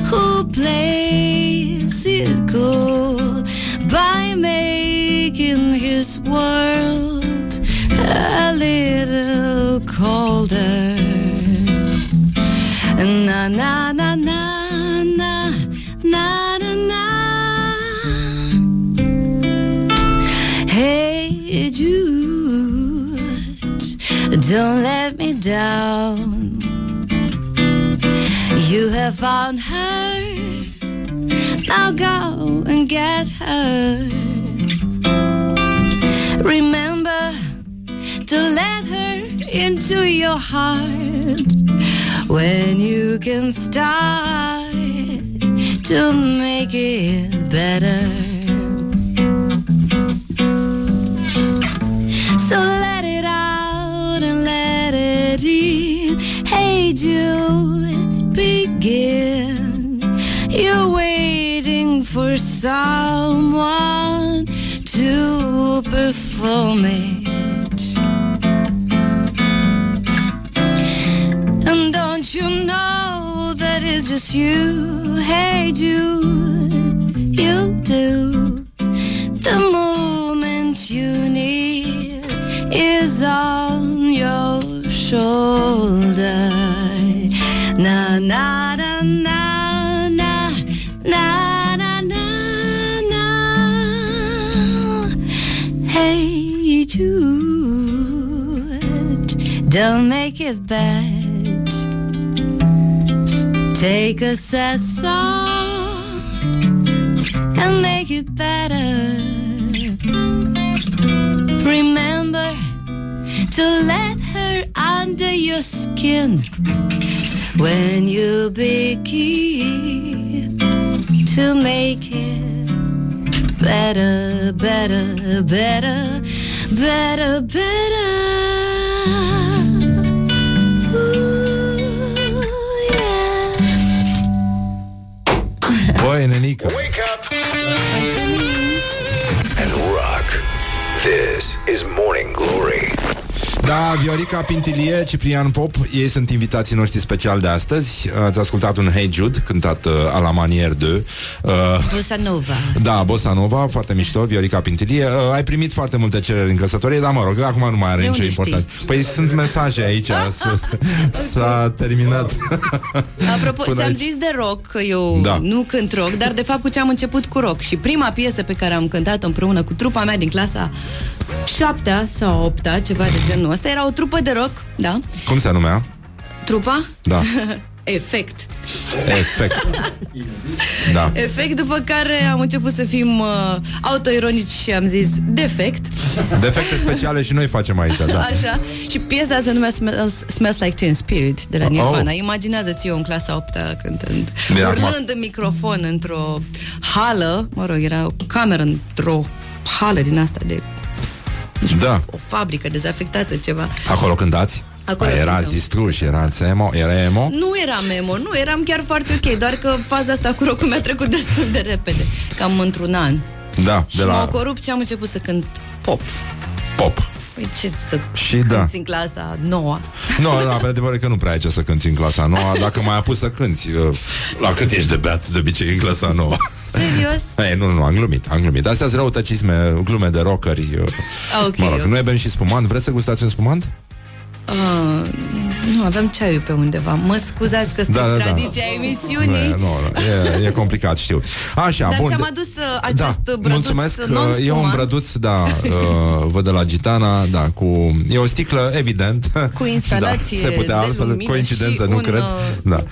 who plays it cool by making his world a little colder. Na na na na na na na na. Hey Jude, don't let me down. You have found her, now go and get her. Remember to let her into your heart when you can start to make it better. So let it out and let it in. Hey, Jude, begin. You're waiting for someone to perform it. It's just you? Hey, Jude, you do. The moment you need is on your shoulder. Na na na na na na na na na. Hey Jude, don't make it bad. Take a sad song and make it better. Remember to let her under your skin when you begin to make it better, better, better, better, better. Băi, nenică Wake up and rock. This is Morning Glory. Da, Viorica Pintilie, Ciprian Pop Ei sunt invitații noștri special de astăzi Ați ascultat un Hey Jude Cântat uh, a la manier de uh, Bossa Nova. <laughs> Da, Bossa Nova, foarte mișto Viorica Pintilie uh, Ai primit foarte multe cereri în căsătorie Dar mă rog, acum nu mai are De nicio unde importanță Păi sunt mesaje aici <laughs> s- S-a terminat <laughs> Apropo, Până ți-am aici. zis de rock că eu Da. nu cânt rock, dar de fapt cu ce am început cu rock. Și prima piesă pe care am cântat-o împreună cu trupa mea din clasa 7 sau 8 ceva de genul ăsta, era o trupă de rock, da? Cum se numea? Trupa? Da, <laughs> Efect. efect <laughs> Da, Efect, după care am început să fim uh, autoironici și am zis defect, defecte speciale și noi facem aici da. <laughs> așa, și piesa se numea Smells, Smells Like Teen Spirit de la Oh. Nirvana. Imaginează-ți eu în clasa 8 cântând, Bine, urlând acum- în microfon într-o hală, mă rog, era o cameră într-o hală din asta de Da, o fabrică dezafectată, ceva. acolo cântați? Acolo A, erați cântăm. distruși, erați emo, era emo? Nu eram emo, nu, eram chiar foarte ok, doar că faza asta cu rocul mi-a trecut destul de repede, cam într-un an. Da, Și de m-au la corupt și am început să cânt pop. pop Păi ce să și da. în clasa noua? Nu, no, da, pe adevăr că nu prea ai ce să cânti în clasa noua, dacă mai apus să cânti. Uh, la cât ești de beat de obicei în clasa noua? Serios? Ei, nu, nu, am glumit, am glumit. Astea sunt răutăcisme, glume de rockeri. Uh, okay, mă rog, okay. noi bem și spumant. Vreți să gustați un spumant? Uh, nu, avem ceaiul pe undeva. Mă scuzați că sunt da, da, da. tradiția da. emisiunii. Nu, nu, e, e complicat, știu. Așa, Dar bun. ți-am adus uh, acest da, brăduț Mulțumesc, e un brăduț, da, uh, văd de la Gitana, da, cu... E o sticlă, evident. Cu instalație <laughs> da, se putea de altfel, coincidență, nu un, cred. Uh, da.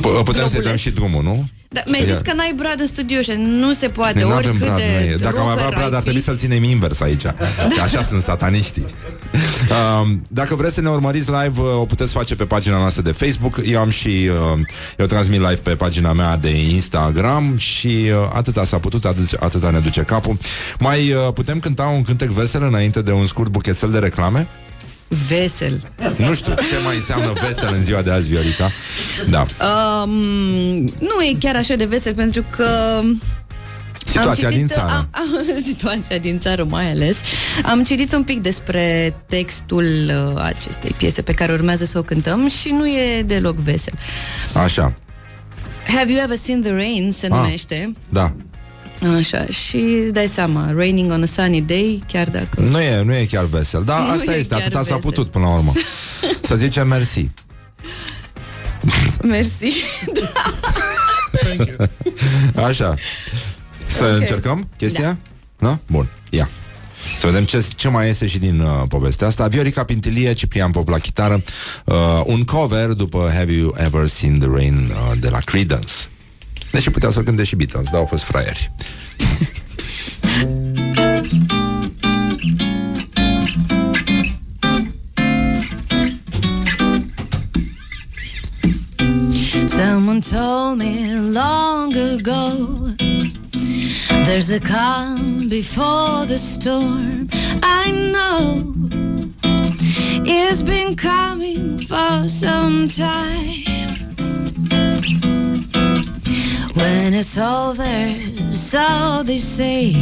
P- putem să-i dăm și drumul, nu? Da, mi-ai zis că n-ai brad în studio și nu se poate, păi oricât brad, de Dacă am avea brad, ar trebui să-l ținem invers aici. <laughs> Da. Așa sunt sataniștii. Uh, dacă vreți să ne urmăriți live, uh, o puteți face pe pagina noastră de Facebook. Eu am și uh, eu transmit live pe pagina mea de Instagram și uh, atâta s-a putut, aduce, atâta ne duce capul. Mai uh, putem cânta un cântec vesel înainte de un scurt buchețel de reclame? Vesel. Nu știu ce mai înseamnă vesel în ziua de azi, Viorica. Da. Um, nu e chiar așa de vesel pentru că Situația citit, din țară. A, a, <laughs> situația din țară mai ales. Am citit un pic despre textul uh, acestei piese pe care urmează să o cântăm și nu e deloc vesel. Așa. Have you ever seen the rain se ah, numește. Da. Așa, și îți dai seama, raining on a sunny day, chiar dacă... Nu e, nu e chiar vesel, dar <laughs> nu asta este, atâta vesel. s-a putut până la urmă. Să zicem mersi. <laughs> Mersi. <laughs> da. Așa. Să okay. încercăm chestia? Da. da? Bun, ia. Să vedem ce, ce mai este și din uh, povestea asta. Viorica Pintilie, Ciprian Pop la chitară, uh, un cover după Have You Ever Seen the Rain uh, de la Creedence. Deși puteau să cânte și Beatles, dar au fost fraieri. Someone told me long ago There's a calm before the storm I know It's been coming for some time When it's over, so they say.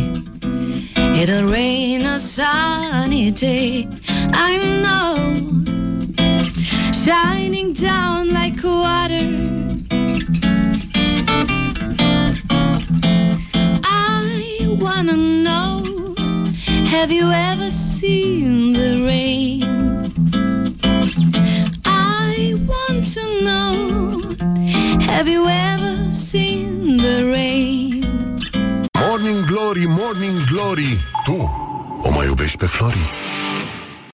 It'll rain a sunny day. I know. Shining down like water. I wanna know Have you ever seen the rain? I want to know Have you ever seen the rain. Morning Glory, Morning Glory Tu o mai iubești pe Flori?